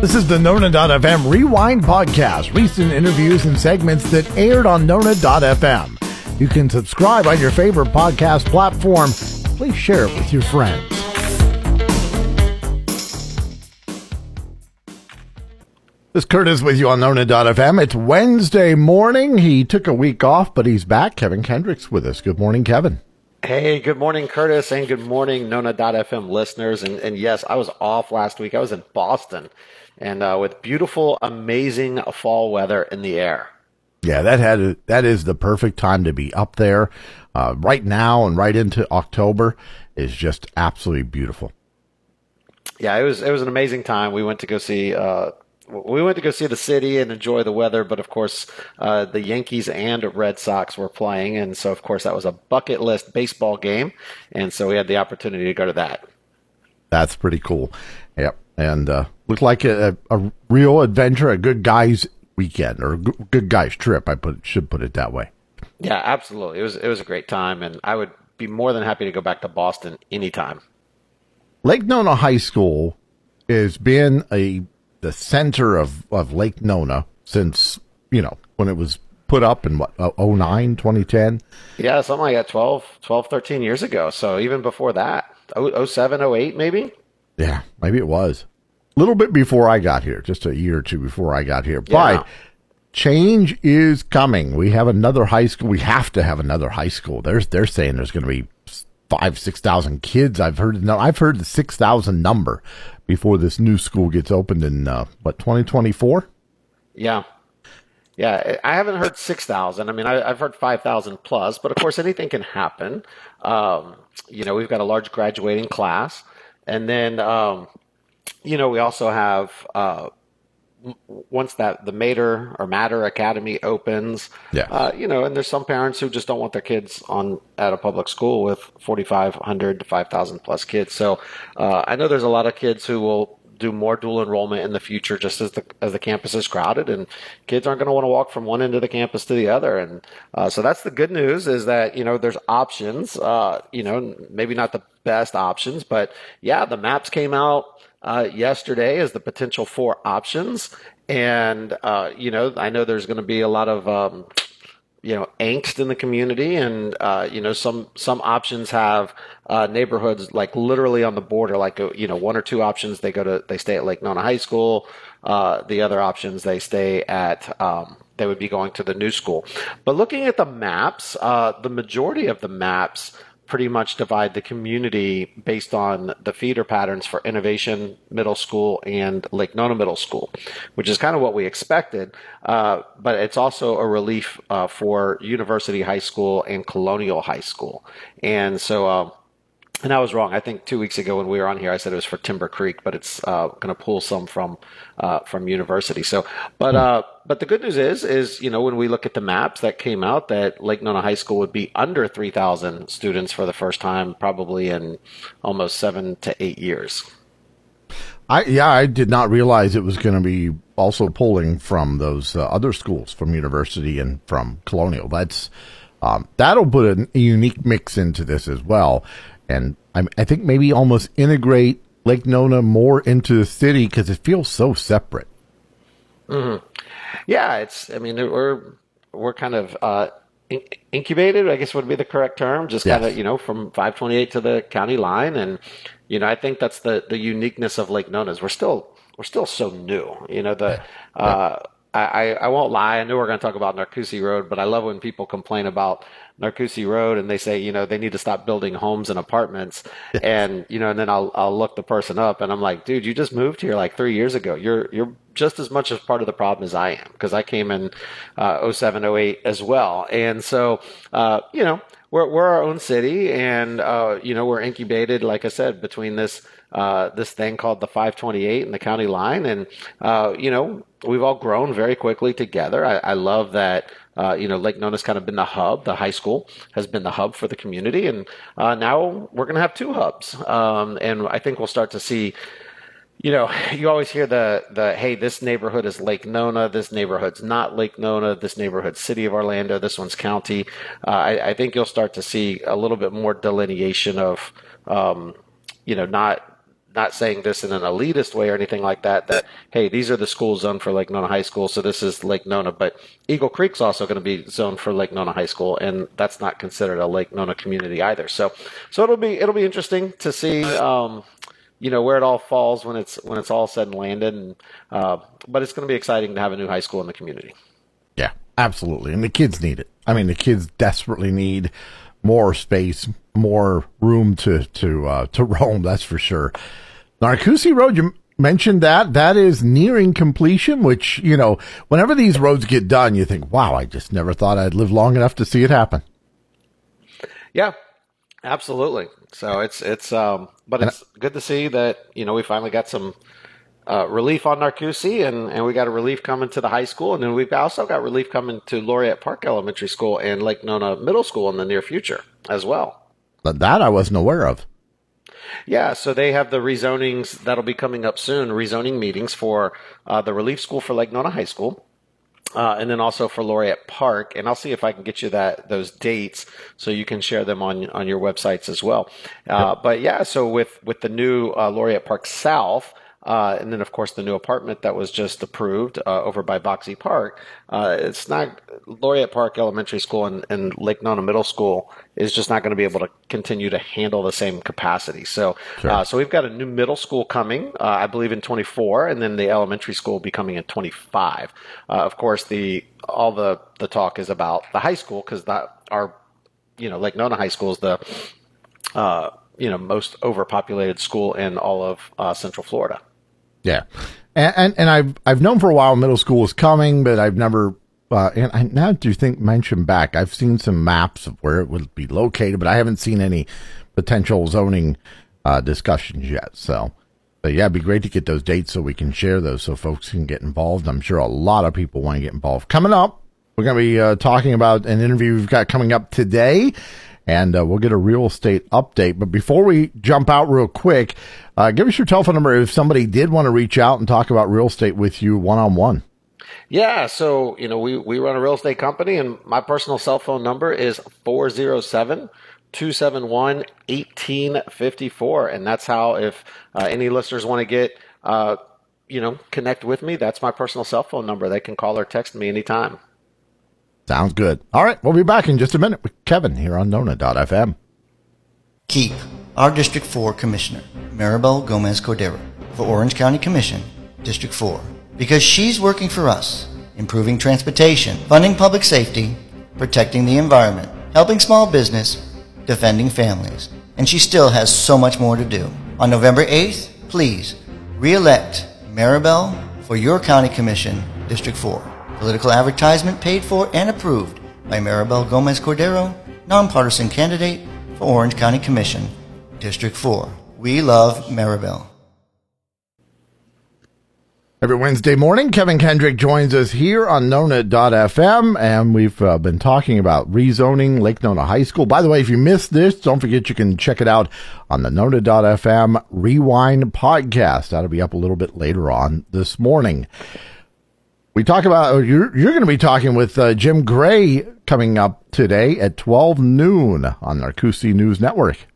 This is the Nona.fm Rewind Podcast, recent interviews and segments that aired on Nona.fm. You can subscribe on your favorite podcast platform. Please share it with your friends. This is Curtis with you on Nona.fm. It's Wednesday morning. He took a week off, but he's back. Kevin Kendricks with us. Good morning, Kevin. Hey, good morning, Curtis, and good morning, Nona.fm listeners. And, and yes, I was off last week. I was in Boston and uh, with beautiful, amazing fall weather in the air. Yeah, that had that is the perfect time to be up there. Uh, right now and right into October is just absolutely beautiful. Yeah, it was it was an amazing time. We went to go see uh, we went to go see the city and enjoy the weather, but of course uh, the Yankees and Red Sox were playing, and so of course that was a bucket list baseball game, and so we had the opportunity to go to that. That's pretty cool. Yep and uh, looked like a, a, real adventure, a good guy's weekend or a good guy's trip. I put should put it that way. Yeah, absolutely. It was it was a great time, and I would be more than happy to go back to Boston anytime. Lake Nona High School has been a the center of, of Lake Nona since you know when it was put up in what 09 2010 yeah something like that 12 12 13 years ago so even before that 07 08 maybe yeah, maybe it was. A little bit before I got here, just a year or two before I got here. Yeah. But change is coming. We have another high school. We have to have another high school. There's they're saying there's going to be five six thousand kids. I've heard no, I've heard the six thousand number before this new school gets opened in uh, what twenty twenty four. Yeah, yeah, I haven't heard 6,000. I mean, I, have heard 5,000 plus, but of course, anything can happen. Um, you know, we've got a large graduating class. And then, um, you know, we also have uh, once that the Mater or Mater Academy opens, yeah. Uh, you know, and there's some parents who just don't want their kids on at a public school with 4,500 to 5,000 plus kids. So uh, I know there's a lot of kids who will do more dual enrollment in the future just as the as the campus is crowded and kids aren't going to want to walk from one end of the campus to the other. And uh, so that's the good news is that you know there's options uh, you know maybe not the best options but yeah the maps came out uh, yesterday as the potential four options. And uh, you know I know there's going to be a lot of um, you know angst in the community. And uh, you know some some options have uh, neighborhoods like literally on the border like you know one or two options they go to they stay at lake nona high school. Uh, the other options they stay at um, they would be going to the new school. But looking at the maps uh, the majority of the maps pretty much divide the community based on the feeder patterns for Innovation Middle School and Lake Nona Middle School, which is kind of what we expected. Uh, but it's also a relief uh, for University High School and Colonial High School. And so, uh, and I was wrong. I think two weeks ago when we were on here, I said it was for Timber Creek, but it's uh, going to pull some from uh, from University. So, but uh, but the good news is, is you know when we look at the maps that came out, that Lake Nona High School would be under three thousand students for the first time, probably in almost seven to eight years. I yeah, I did not realize it was going to be also pulling from those uh, other schools, from University and from Colonial. That's um, that'll put a unique mix into this as well and I, I think maybe almost integrate Lake Nona more into the city because it feels so separate. Mm-hmm. Yeah, it's. I mean, we're we're kind of uh, in- incubated. I guess would be the correct term. Just yes. kind of you know from 528 to the county line, and you know I think that's the the uniqueness of Lake Nona is we're still we're still so new. You know the. Uh, I, I won't lie. I know we're going to talk about Narcoossee Road, but I love when people complain about Narcoossee Road and they say, you know, they need to stop building homes and apartments. and, you know, and then I'll, I'll look the person up and I'm like, dude, you just moved here like three years ago. You're, you're just as much as part of the problem as I am because I came in uh, 07, 08 as well. And so, uh, you know, we're, we're our own city and, uh, you know, we're incubated, like I said, between this, uh, this thing called the 528 and the county line. And, uh, you know, we've all grown very quickly together. I, I love that. Uh, you know, Lake Nona's kind of been the hub. The high school has been the hub for the community, and uh, now we're going to have two hubs. Um, and I think we'll start to see you know, you always hear the the hey, this neighborhood is Lake Nona, this neighborhood's not Lake Nona, this neighborhood's City of Orlando, this one's County. Uh, I, I, think you'll start to see a little bit more delineation of, um, you know, not not saying this in an elitist way or anything like that, that, hey, these are the schools zoned for Lake Nona High School, so this is Lake Nona, but Eagle Creek's also going to be zoned for Lake Nona High School, and that's not considered a Lake Nona community either. So, so it'll be, it'll be interesting to see, um, you know, where it all falls when it's, when it's all said and landed. And, uh, but it's going to be exciting to have a new high school in the community. Yeah, absolutely. And the kids need it. I mean, the kids desperately need more space, more room to to uh, to roam. That's for sure. Narcoossee Road, you mentioned that that is nearing completion. Which you know, whenever these roads get done, you think, "Wow, I just never thought I'd live long enough to see it happen." Yeah, absolutely. So it's it's um, but it's good to see that you know we finally got some uh, relief on Narcoossee, and, and we got a relief coming to the high school, and then we've also got relief coming to Laureate Park Elementary School and Lake Nona Middle School in the near future as well. But that I wasn't aware of. Yeah, so they have the rezonings that'll be coming up soon, rezoning meetings for uh, the relief school for Lake Nona High School. Uh, and then also for Laureate Park, and I'll see if I can get you that those dates so you can share them on on your websites as well. Uh, but yeah, so with with the new uh, Laureate Park South, uh, and then, of course, the new apartment that was just approved uh, over by Boxi Park. Uh, it's not Laureate Park Elementary School and, and, Lake Nona Middle School is just not going to be able to continue to handle the same capacity. So, sure. Uh, so we've got a new middle school coming, uh, I believe, in 24, and then the elementary school will be coming in 25. Uh, of course, the all the the talk is about the high school because that our you know Lake Nona High School is the you know most overpopulated school in all of Central Florida. Yeah, and, and, and I've I've known for a while middle school is coming, but I've never. Uh, and I, now do think mention back? I've seen some maps of where it would be located, but I haven't seen any potential zoning uh, discussions yet. So, but yeah, it'd be great to get those dates so we can share those so folks can get involved. I'm sure a lot of people want to get involved. Coming up, we're going to be uh, talking about an interview we've got coming up today and uh, we'll get a real estate update. But before we jump out real quick, uh, give us your telephone number if somebody did want to reach out and talk about real estate with you one on one. Yeah, so you know we we run a real estate company, and my personal cell phone number is 407 271 1854, and that's how if uh, any listeners want to get. Uh, you know, connect with me. That's my personal cell phone number. They can call or text me anytime. Sounds good. All right, we'll be back in just a minute with Kevin here on Nona.fm. Keep our District 4 Commissioner, Maribel Gomez Cordero, for Orange County Commission, District 4, because she's working for us, improving transportation, funding public safety, protecting the environment, helping small business, defending families, and she still has so much more to do. On November 8th, please re-elect Maribel for your County Commission, District 4. Political advertisement paid for and approved by Maribel Gomez Cordero, nonpartisan candidate for Orange County Commission, District 4. We love Maribel. Every Wednesday morning, Kevin Kendrick joins us here on Nona.fm, and we've uh, been talking about rezoning Lake Nona High School. By the way, if you missed this, don't forget you can check it out on the Nona.fm Rewind podcast. That'll be up a little bit later on this morning. We talk about oh, you're you're going to be talking with uh, Jim Gray coming up today at 12 noon on Narcoossee News Network.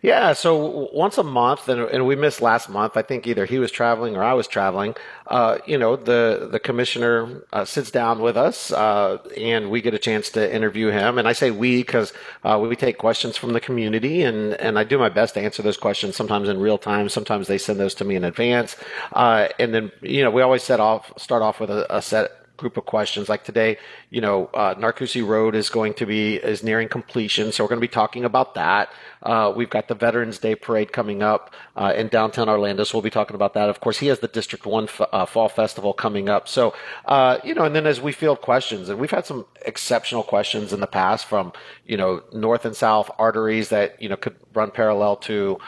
Yeah, so once a month, and, and, we missed last month. I think either he was traveling or I was traveling. Uh, you know, the the commissioner uh, sits down with us, uh, and we get a chance to interview him. And I say we because uh, we take questions from the community, and and I do my best to answer those questions. Sometimes in real time, sometimes they send those to me in advance. Uh, and then you know, we always set off start off with a, a set group of questions. Like today, you know, uh, Narcoossee Road is going to be is nearing completion, so we're going to be talking about that. Uh, we've got the Veterans Day Parade coming up uh, in downtown Orlando, so we'll be talking about that. Of course, he has the District One f- uh, Fall Festival coming up, so uh, you know, and then as we field questions, and we've had some exceptional questions in the past from you know north and south arteries that you know could run parallel to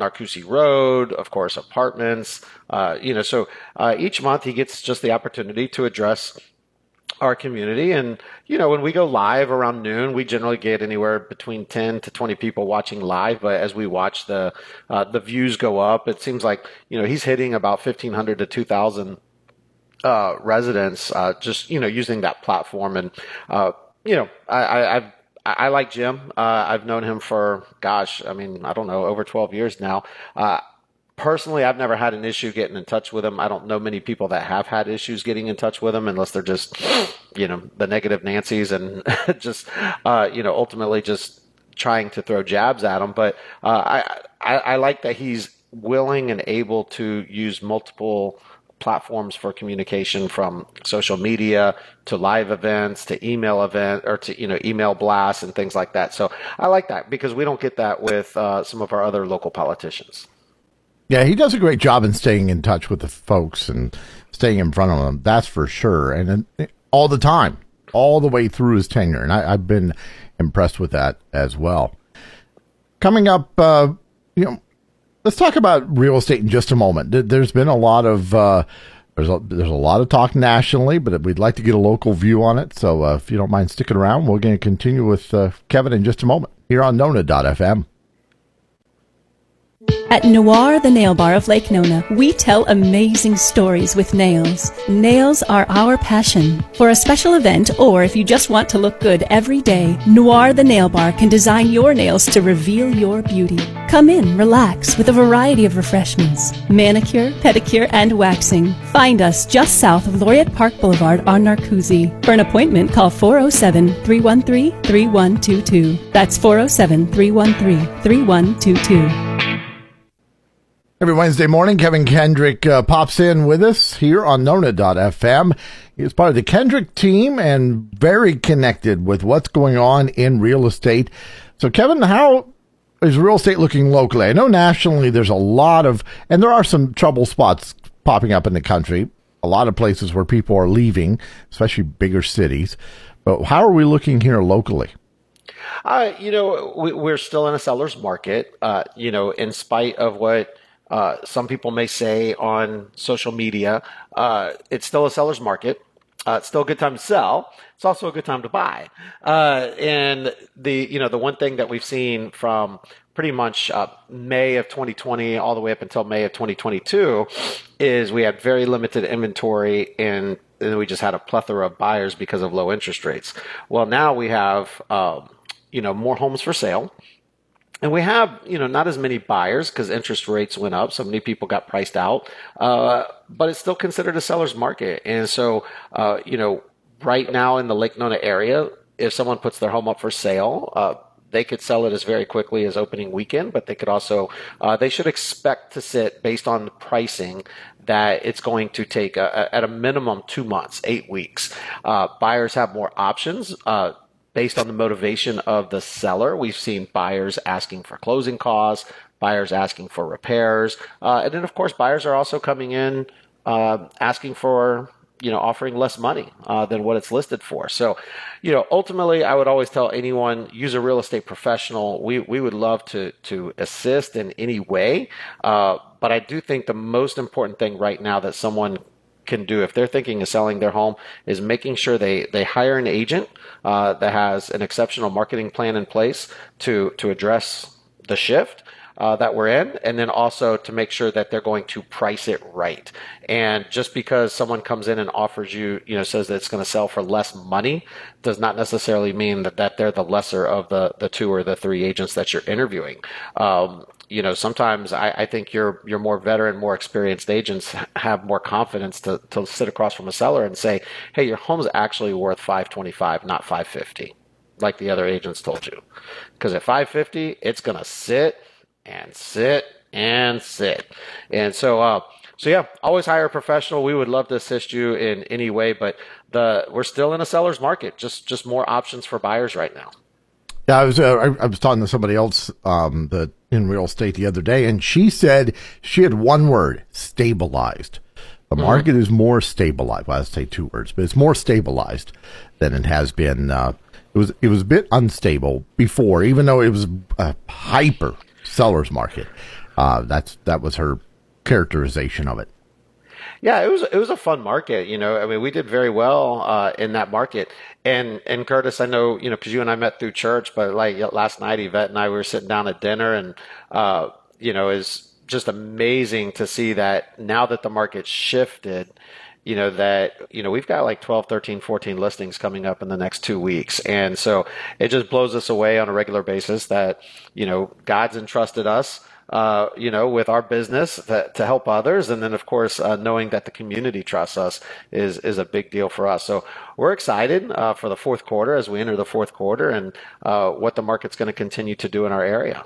Narcoossee Road, of course, apartments. Uh, you know, so uh, each month he gets just the opportunity to address our community. And, you know, when we go live around noon, we generally get anywhere between 10 to 20 people watching live. But as we watch the, uh, the views go up, it seems like, you know, he's hitting about 1,500 to 2,000 uh, residents uh, just, you know, using that platform. And, uh, you know, I, I've I, I like Jim. Uh, I've known him for, gosh, I mean, I don't know, over 12 years now. Uh, personally, I've never had an issue getting in touch with him. I don't know many people that have had issues getting in touch with him unless they're just, you know, the negative Nancy's and just, uh, you know, ultimately just trying to throw jabs at him. But uh, I, I, I like that he's willing and able to use multiple platforms for communication from social media to live events to email event or to you know email blasts and things like that. So i like that because we don't get that with uh, some of our other local politicians. Yeah he does a great job in staying in touch with the folks and staying in front of them that's for sure. And all the time all the way through his tenure. And I, have been impressed with that as well. Coming up uh, you know let's talk about real estate in just a moment. There's been a lot of uh, there's a, there's a lot of talk nationally, but we'd like to get a local view on it. So uh, if you don't mind sticking around, we're going to continue with uh, Kevin in just a moment here on Nona.fm. At Noir, the nail bar of Lake Nona, we tell amazing stories with nails. Nails are our passion. For a special event, or if you just want to look good every day, Noir, the nail bar can design your nails to reveal your beauty. Come in, relax with a variety of refreshments manicure, pedicure, and waxing. Find us just south of Laureate Park Boulevard on Narcoossee. For an appointment, call 407 313 3122. That's 407 313 3122. Every Wednesday morning, Kevin Kendrick uh, pops in with us here on Nona.fm. He's part of the Kendrick team and very connected with what's going on in real estate. So, Kevin, how is real estate looking locally? I know nationally there's a lot of, and there are some trouble spots popping up in the country, a lot of places where people are leaving, especially bigger cities. But how are we looking here locally? Uh, you know, we, are still in a seller's market. Uh, you know, in spite of what uh, some people may say on social media, uh, it's still a seller's market. Uh, it's still a good time to sell. It's also a good time to buy. Uh, and the you know the one thing that we've seen from pretty much uh, May of 2020 all the way up until May of 2022 is we had very limited inventory and and we just had a plethora of buyers because of low interest rates. Well, now we have um, you know more homes for sale and we have, you know, not as many buyers because interest rates went up. So many people got priced out, uh, but it's still considered a seller's market. And so, uh, you know, right now in the Lake Nona area, if someone puts their home up for sale, uh, they could sell it as very quickly as opening weekend, but they could also, uh, they should expect to sit based on the pricing that it's going to take a, a, at a minimum two months, eight weeks. Uh, buyers have more options uh, based on the motivation of the seller. We've seen buyers asking for closing costs, buyers asking for repairs, uh, and then of course buyers are also coming in uh, asking for you know offering less money uh, than what it's listed for. So, you know, ultimately, I would always tell anyone use a real estate professional. We we would love to to assist in any way, uh, but I do think the most important thing right now that someone can do if they're thinking of selling their home is making sure they, they hire an agent uh, that has an exceptional marketing plan in place to, to address the shift. Uh, that we're in, and then also to make sure that they're going to price it right. And just because someone comes in and offers you, you know, says that it's going to sell for less money, does not necessarily mean that, that they're the lesser of the the two or the three agents that you're interviewing. Um, you know, sometimes I, I, think your your more veteran, more experienced agents have more confidence to, to sit across from a seller and say, "Hey, your home's actually worth five twenty five, not five fifty, like the other agents told you." Because at five fifty, it's gonna sit and sit and sit, and so. Uh, so yeah, always hire a professional. We would love to assist you in any way, but the we're still in a seller's market. Just just more options for buyers right now. Yeah, I was uh, I, I, was talking to somebody else um, that in real estate the other day, and she said she had one word: stabilized. The mm-hmm. market is more stabilized. Well, I say two words, but it's more stabilized than it has been. Uh, it was it was a bit unstable before, even though it was a hyper seller's market. Uh, that's that was her characterization of it. Yeah, it was it was a fun market. You know, I mean, we did very well uh, in that market. And and Curtis, I know you know because you and I met through church, but like last night, Yvette and I we were sitting down at dinner, and uh, you know, is just amazing to see that now that the market shifted you know that you know we've got like 12 13 14 listings coming up in the next two weeks and so it just blows us away on a regular basis that you know god's entrusted us uh, you know, with our business to, to, help others, and then of course uh, knowing that the community trusts us is is a big deal for us. So we're excited uh, for the fourth quarter as we enter the fourth quarter and uh, what the market's going to continue to do in our area.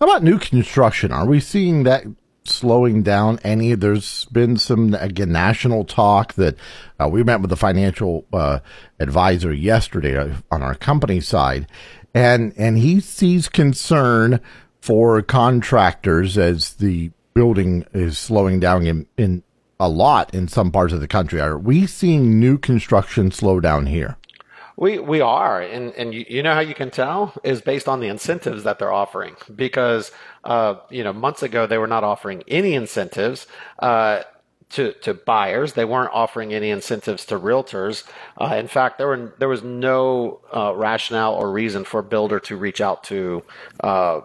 How about new construction? Are we seeing that slowing down any. There's been some again national talk that uh, we met with the financial uh, advisor yesterday on our company side, and and he sees concern for contractors as the building is slowing down in, in a lot in some parts of the country. Are we seeing new construction slow down here? We we are, and and you, you know how you can tell is based on the incentives that they're offering because uh, you know months ago they were not offering any incentives. Uh, to, to buyers. They weren't offering any incentives to realtors. Uh, in fact, there were there was no uh, rationale or reason for a builder to reach out to uh,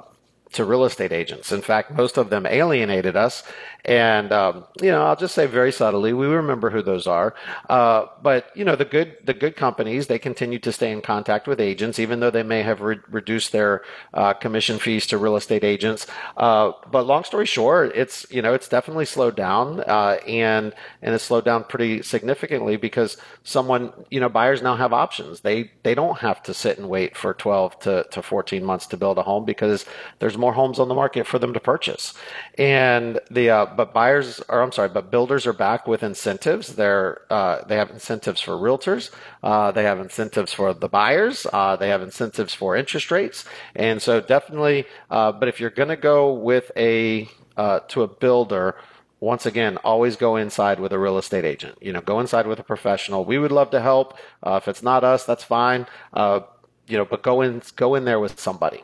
to real estate agents. In fact, most of them alienated us and um, you know, I'll just say very subtly, we remember who those are. Uh, but you know, the good the good companies they continue to stay in contact with agents, even though they may have re- reduced their uh, commission fees to real estate agents. Uh, but long story short, it's you know it's definitely slowed down, uh, and and it's slowed down pretty significantly because someone you know buyers now have options. They they don't have to sit and wait for 12 to, to 14 months to build a home because there's more homes on the market for them to purchase. And the uh, but buyers, or I'm sorry, but builders are back with incentives. They're uh, they have incentives for realtors. Uh, they have incentives for the buyers. Uh, they have incentives for interest rates, and so definitely. Uh, but if you're going to go with a uh, to a builder, once again, always go inside with a real estate agent. You know, go inside with a professional. We would love to help. Uh, if it's not us, that's fine. Uh, you know, but go in, go in there with somebody.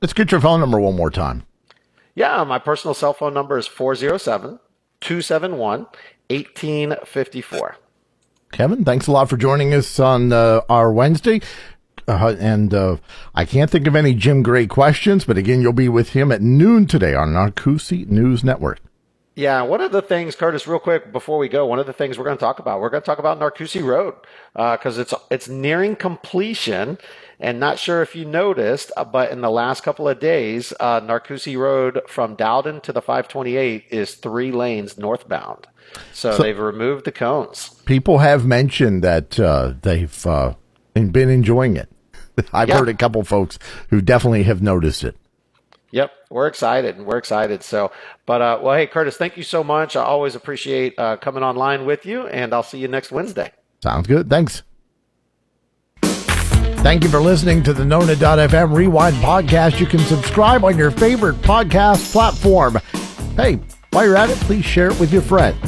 Let's get your phone number one more time. Yeah, my personal cell phone number is 407 271 1854. Kevin, thanks a lot for joining us on uh, our Wednesday. Uh, and uh, I can't think of any Jim Gray questions, but again, you'll be with him at noon today on Narcoossee News Network. Yeah, one of the things, Curtis, real quick before we go, one of the things we're going to talk about, we're going to talk about Narcoossee Road because uh, it's it's nearing completion, and not sure if you noticed, uh, but in the last couple of days, uh, Narcoossee Road from Dowden to the 528 is three lanes northbound. So, so they've removed the cones. People have mentioned that uh, they've uh, been enjoying it. I've yeah. heard a couple folks who definitely have noticed it. Yep, we're excited. And we're excited. So, but uh, well, hey, Curtis, thank you so much. I always appreciate uh, coming online with you, and I'll see you next Wednesday. Sounds good. Thanks. Thank you for listening to the Nona.fm Rewind podcast. You can subscribe on your favorite podcast platform. Hey, while you're at it, please share it with your friends.